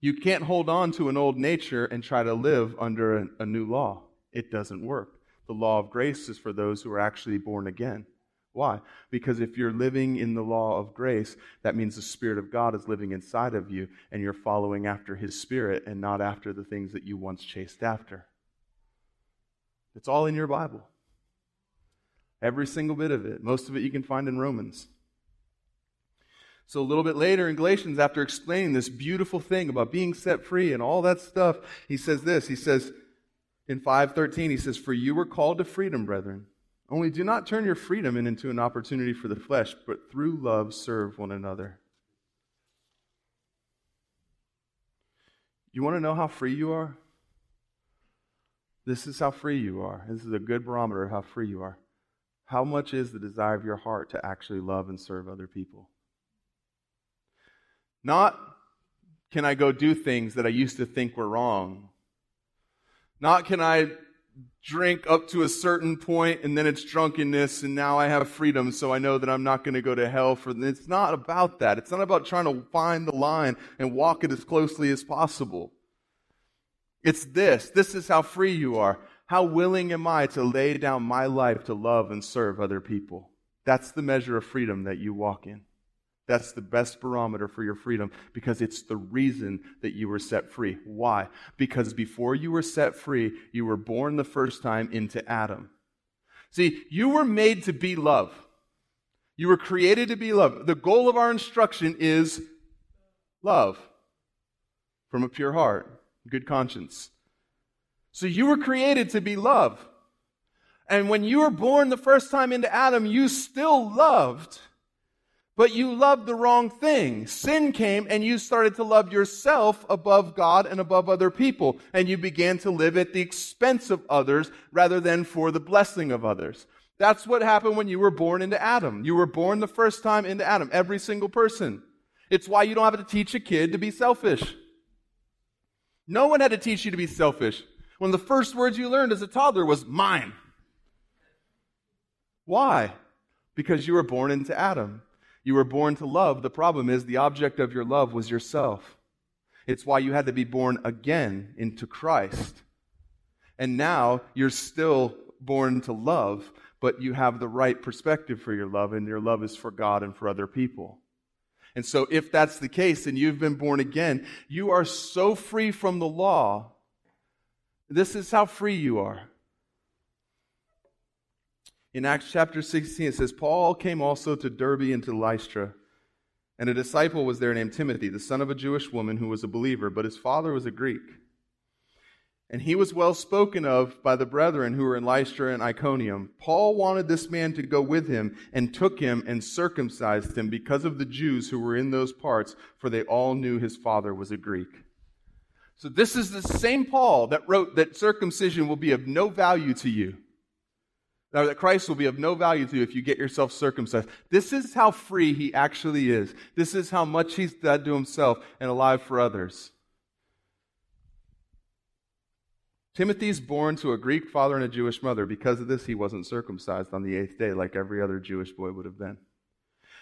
You can't hold on to an old nature and try to live under a, a, new law. It doesn't work. The law of grace is for those who are actually born again. Why? Because if you're living in the law of grace, that means the Spirit of God is living inside of you and you're following after His Spirit and not after the things that you once chased after. It's all in your Bible. Every single bit of it. Most of it you can find in Romans. So a little bit later in Galatians, after explaining this beautiful thing about being set free and all that stuff, he says this. He says in 513, he says, For you were called to freedom, brethren. Only do not turn your freedom into an opportunity for the flesh, but through love serve one another. You want to know how free you are? This is how free you are. This is a good barometer of how free you are. How much is the desire of your heart to actually love and serve other people? Not can I go do things that I used to think were wrong. Not can I drink up to a certain point and then it's drunkenness and now I have freedom so I know that I'm not going to go to hell for it's not about that. It's not about trying to find the line and walk it as closely as possible. It's this. This is how free you are. How willing am I to lay down my life to love and serve other people? That's the measure of freedom that you walk in. That's the best barometer for your freedom because it's the reason that you were set free. Why? Because before you were set free, you were born the first time into Adam. See, you were made to be love. You were created to be love. The goal of our instruction is love from a pure heart, good conscience. So you were created to be love. And when you were born the first time into Adam, you still loved, but you loved the wrong thing. Sin came and you started to love yourself above God and above other people. And you began to live at the expense of others rather than for the blessing of others. That's what happened when you were born into Adam. You were born the first time into Adam, every single person. It's why you don't have to teach a kid to be selfish. No one had to teach you to be selfish. One of the first words you learned as a toddler was mine. Why? Because you were born into Adam. You were born to love. The problem is the object of your love was yourself. It's why you had to be born again into Christ. And now you're still born to love, but you have the right perspective for your love, and your love is for God and for other people. And so, if that's the case and you've been born again, you are so free from the law this is how free you are. In Acts chapter 16, it says, Paul came also to Derbe and to Lystra. And a disciple was there named Timothy, the son of a Jewish woman who was a believer, but his father was a Greek. And he was well spoken of by the brethren who were in Lystra and Iconium. Paul wanted this man to go with him and took him and circumcised him because of the Jews who were in those parts, for they all knew his father was a Greek. So this is the same Paul that wrote that circumcision will be of no value to you. Now, that Christ will be of no value to you if you get yourself circumcised. This is how free he actually is. This is how much he's dead to himself and alive for others. Timothy's born to a Greek father and a Jewish mother. Because of this, he wasn't circumcised on the eighth day like every other Jewish boy would have been.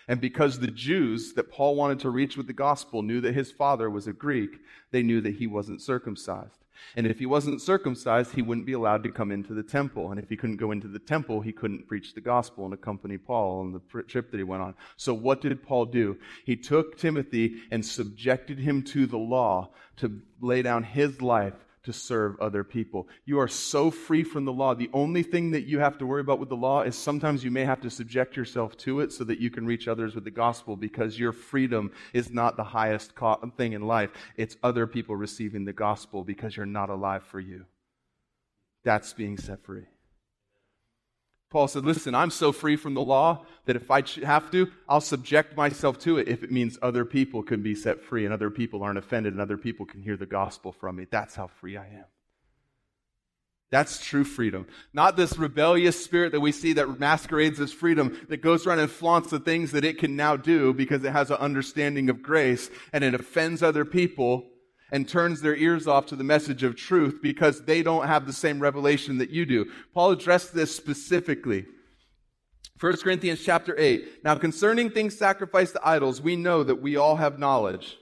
And because the Jews that Paul wanted to reach with the gospel knew that his father was a Greek, they knew that he wasn't circumcised. And if he wasn't circumcised, he wouldn't be allowed to come into the temple. And if he couldn't go into the temple, he couldn't preach the gospel and accompany Paul on the trip that he went on. So what did Paul do? He took Timothy and subjected him to the law to lay down his life to serve other people. You are so free from the law. The only thing that you have to worry about with the law is sometimes you may have to subject yourself to it so that you can reach others with the gospel because your freedom is not the highest thing in life. It's other people receiving the gospel because you're not alive for you. That's being set free. Paul said, Listen, I'm so free from the law that if I have to, I'll subject myself to it if it means other people can be set free and other people aren't offended and other people can hear the gospel from me. That's how free I am. That's true freedom. Not this rebellious spirit that we see that masquerades as freedom, that goes around and flaunts the things that it can now do because it has an understanding of grace and it offends other people and turns their ears off to the message of truth because they don't have the same revelation that you do. Paul addressed this specifically. 1 Corinthians chapter 8. Now concerning things sacrificed to idols, we know that we all have knowledge.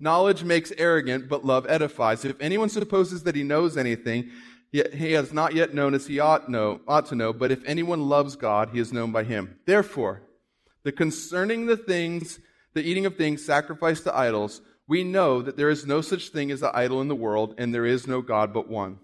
Knowledge makes arrogant, but love edifies. If anyone supposes that he knows anything, he has not yet known as he ought, know, ought to know, but if anyone loves God, he is known by him. Therefore, the concerning the things, the eating of things sacrificed to idols, we know that there is no such thing as an idol in the world, and there is no God but one.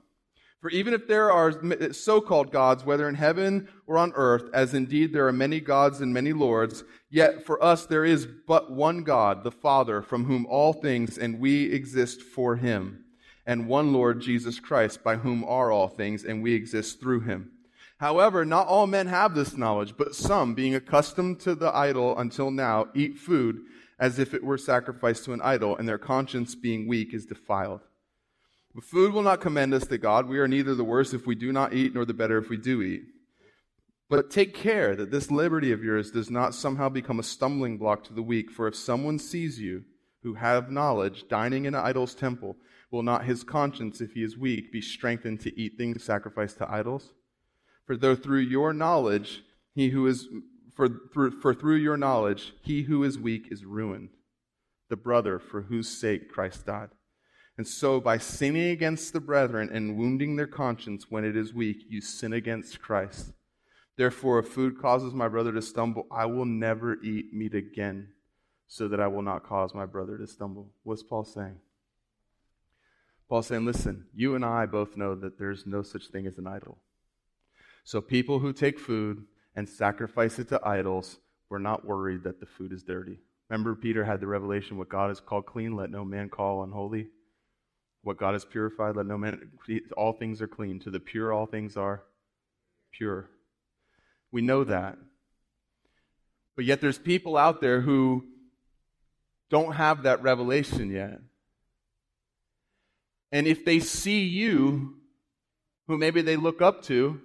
For even if there are so called gods, whether in heaven or on earth, as indeed there are many gods and many lords, yet for us there is but one God, the Father, from whom all things and we exist for him and one Lord Jesus Christ, by whom are all things, and we exist through him. However, not all men have this knowledge, but some, being accustomed to the idol until now, eat food as if it were sacrificed to an idol, and their conscience, being weak, is defiled. But food will not commend us to God. We are neither the worse if we do not eat, nor the better if we do eat. But take care that this liberty of yours does not somehow become a stumbling block to the weak. For if someone sees you, who have knowledge, dining in an idol's temple, Will not his conscience, if he is weak, be strengthened to eat things sacrificed to idols? For though through your knowledge, he who is for through, for through your knowledge, he who is weak is ruined, the brother for whose sake Christ died. And so, by sinning against the brethren and wounding their conscience when it is weak, you sin against Christ. Therefore, if food causes my brother to stumble, I will never eat meat again, so that I will not cause my brother to stumble. What's Paul saying? Paul's saying, listen, you and I both know that there's no such thing as an idol. So people who take food and sacrifice it to idols, we're not worried that the food is dirty. Remember, Peter had the revelation what God has called clean, let no man call unholy. What God has purified, let no man, all things are clean. To the pure, all things are pure. We know that. But yet there's people out there who don't have that revelation yet. And if they see you, who maybe they look up to,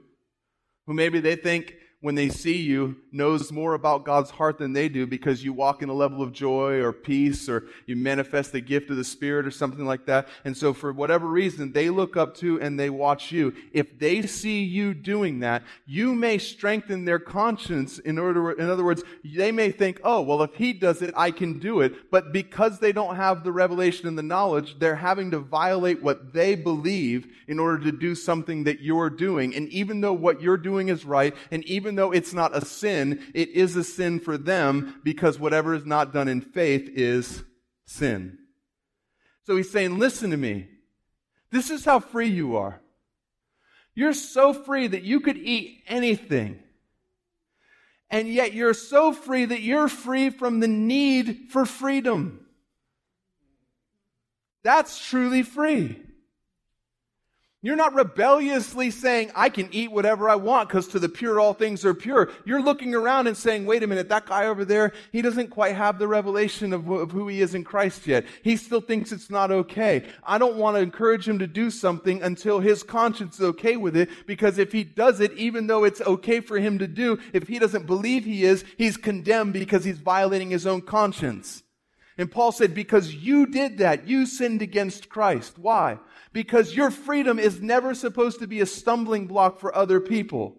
who maybe they think when they see you knows more about God's heart than they do because you walk in a level of joy or peace or you manifest the gift of the Spirit or something like that. And so for whatever reason, they look up to and they watch you. If they see you doing that, you may strengthen their conscience in order, in other words, they may think, oh, well, if he does it, I can do it. But because they don't have the revelation and the knowledge, they're having to violate what they believe in order to do something that you're doing. And even though what you're doing is right, and even though it's not a sin, it is a sin for them because whatever is not done in faith is sin. So he's saying, listen to me. This is how free you are. You're so free that you could eat anything. And yet you're so free that you're free from the need for freedom. That's truly free. You're not rebelliously saying, I can eat whatever I want because to the pure all things are pure. You're looking around and saying, wait a minute, that guy over there, he doesn't quite have the revelation of, of who he is in Christ yet. He still thinks it's not okay. I don't want to encourage him to do something until his conscience is okay with it because if he does it, even though it's okay for him to do, if he doesn't believe he is, he's condemned because he's violating his own conscience. And Paul said, because you did that, you sinned against Christ. Why? Because your freedom is never supposed to be a stumbling block for other people.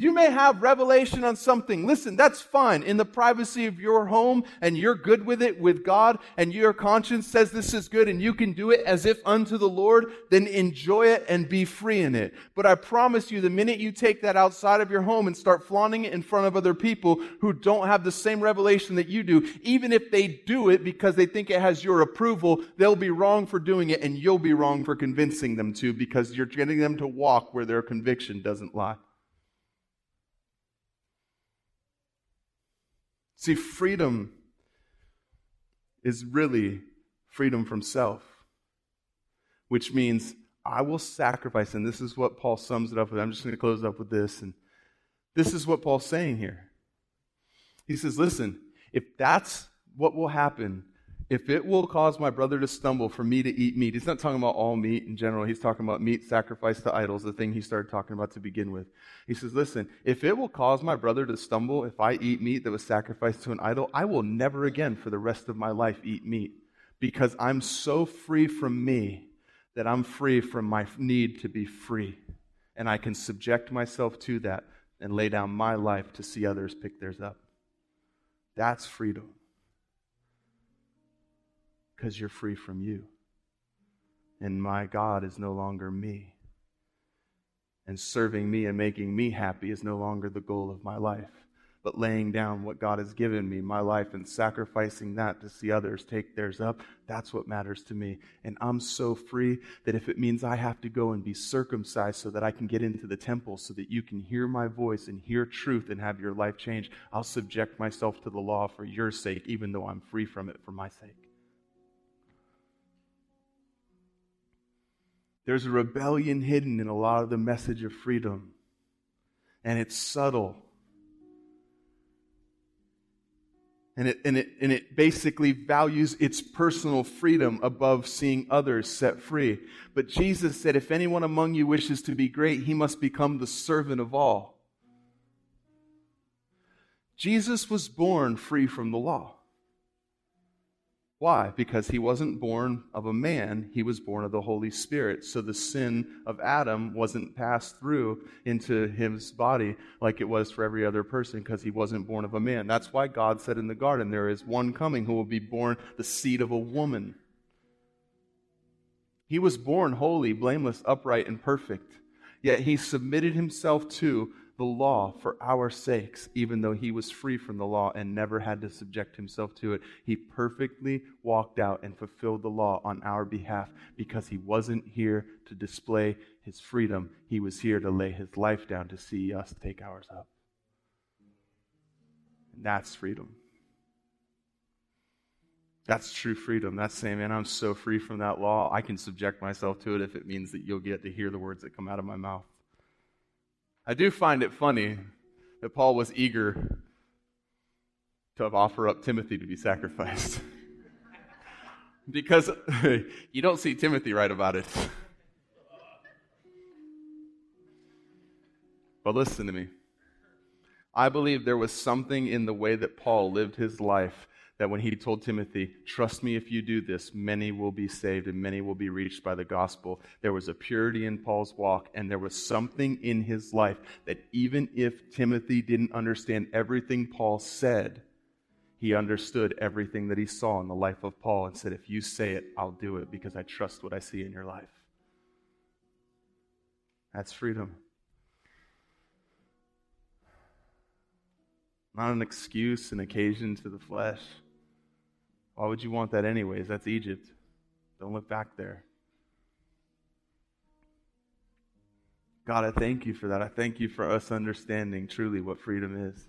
You may have revelation on something. Listen, that's fine in the privacy of your home and you're good with it with God and your conscience says this is good and you can do it as if unto the Lord, then enjoy it and be free in it. But I promise you, the minute you take that outside of your home and start flaunting it in front of other people who don't have the same revelation that you do, even if they do it because they think it has your approval, they'll be wrong for doing it and you'll be wrong for convincing them to because you're getting them to walk where their conviction doesn't lie. See, freedom is really freedom from self, which means I will sacrifice. And this is what Paul sums it up with. I'm just going to close up with this. And this is what Paul's saying here. He says, Listen, if that's what will happen, if it will cause my brother to stumble for me to eat meat, he's not talking about all meat in general. He's talking about meat sacrificed to idols, the thing he started talking about to begin with. He says, Listen, if it will cause my brother to stumble if I eat meat that was sacrificed to an idol, I will never again for the rest of my life eat meat because I'm so free from me that I'm free from my need to be free. And I can subject myself to that and lay down my life to see others pick theirs up. That's freedom because you're free from you. And my God is no longer me. And serving me and making me happy is no longer the goal of my life. But laying down what God has given me, my life, and sacrificing that to see others take theirs up, that's what matters to me. And I'm so free that if it means I have to go and be circumcised so that I can get into the temple so that you can hear my voice and hear truth and have your life change, I'll subject myself to the law for your sake, even though I'm free from it for my sake. There's a rebellion hidden in a lot of the message of freedom, and it's subtle. And it, and, it, and it basically values its personal freedom above seeing others set free. But Jesus said, If anyone among you wishes to be great, he must become the servant of all. Jesus was born free from the law. Why? Because he wasn't born of a man, he was born of the Holy Spirit. So the sin of Adam wasn't passed through into his body like it was for every other person because he wasn't born of a man. That's why God said in the garden, There is one coming who will be born the seed of a woman. He was born holy, blameless, upright, and perfect. Yet he submitted himself to the law for our sakes, even though he was free from the law and never had to subject himself to it. He perfectly walked out and fulfilled the law on our behalf because he wasn't here to display his freedom. He was here to lay his life down to see us take ours up. And that's freedom. That's true freedom. That's saying, man, I'm so free from that law, I can subject myself to it if it means that you'll get to hear the words that come out of my mouth. I do find it funny that Paul was eager to offer up Timothy to be sacrificed. [laughs] because [laughs] you don't see Timothy write about it. [laughs] but listen to me. I believe there was something in the way that Paul lived his life that when he told Timothy, Trust me if you do this, many will be saved and many will be reached by the gospel. There was a purity in Paul's walk, and there was something in his life that even if Timothy didn't understand everything Paul said, he understood everything that he saw in the life of Paul and said, If you say it, I'll do it because I trust what I see in your life. That's freedom. Not an excuse, an occasion to the flesh. Why would you want that anyways? That's Egypt. Don't look back there. God, I thank you for that. I thank you for us understanding truly what freedom is.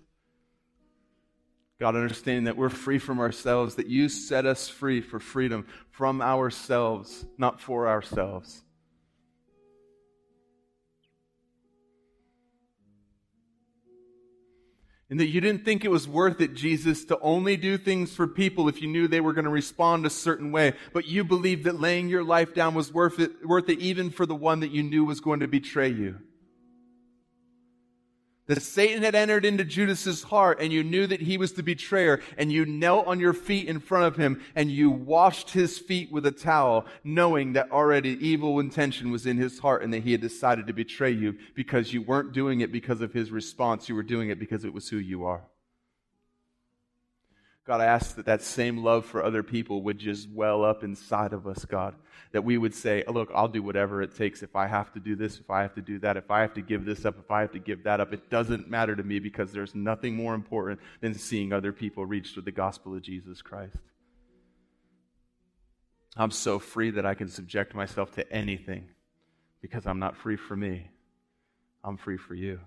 God, understanding that we're free from ourselves, that you set us free for freedom from ourselves, not for ourselves. And that you didn't think it was worth it, Jesus, to only do things for people if you knew they were going to respond a certain way, but you believed that laying your life down was worth it, worth it even for the one that you knew was going to betray you that Satan had entered into Judas's heart and you knew that he was the betrayer and you knelt on your feet in front of him and you washed his feet with a towel knowing that already evil intention was in his heart and that he had decided to betray you because you weren't doing it because of his response. You were doing it because it was who you are. God, I ask that that same love for other people would just well up inside of us, God. That we would say, oh, look, I'll do whatever it takes. If I have to do this, if I have to do that, if I have to give this up, if I have to give that up, it doesn't matter to me because there's nothing more important than seeing other people reached with the gospel of Jesus Christ. I'm so free that I can subject myself to anything because I'm not free for me. I'm free for you.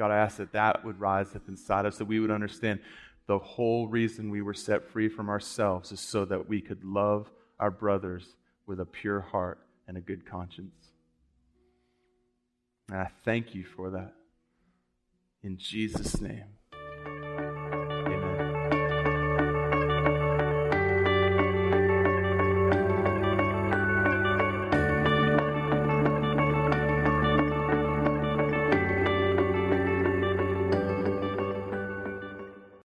God, I ask that that would rise up inside us, that we would understand the whole reason we were set free from ourselves is so that we could love our brothers with a pure heart and a good conscience. And I thank you for that. In Jesus' name.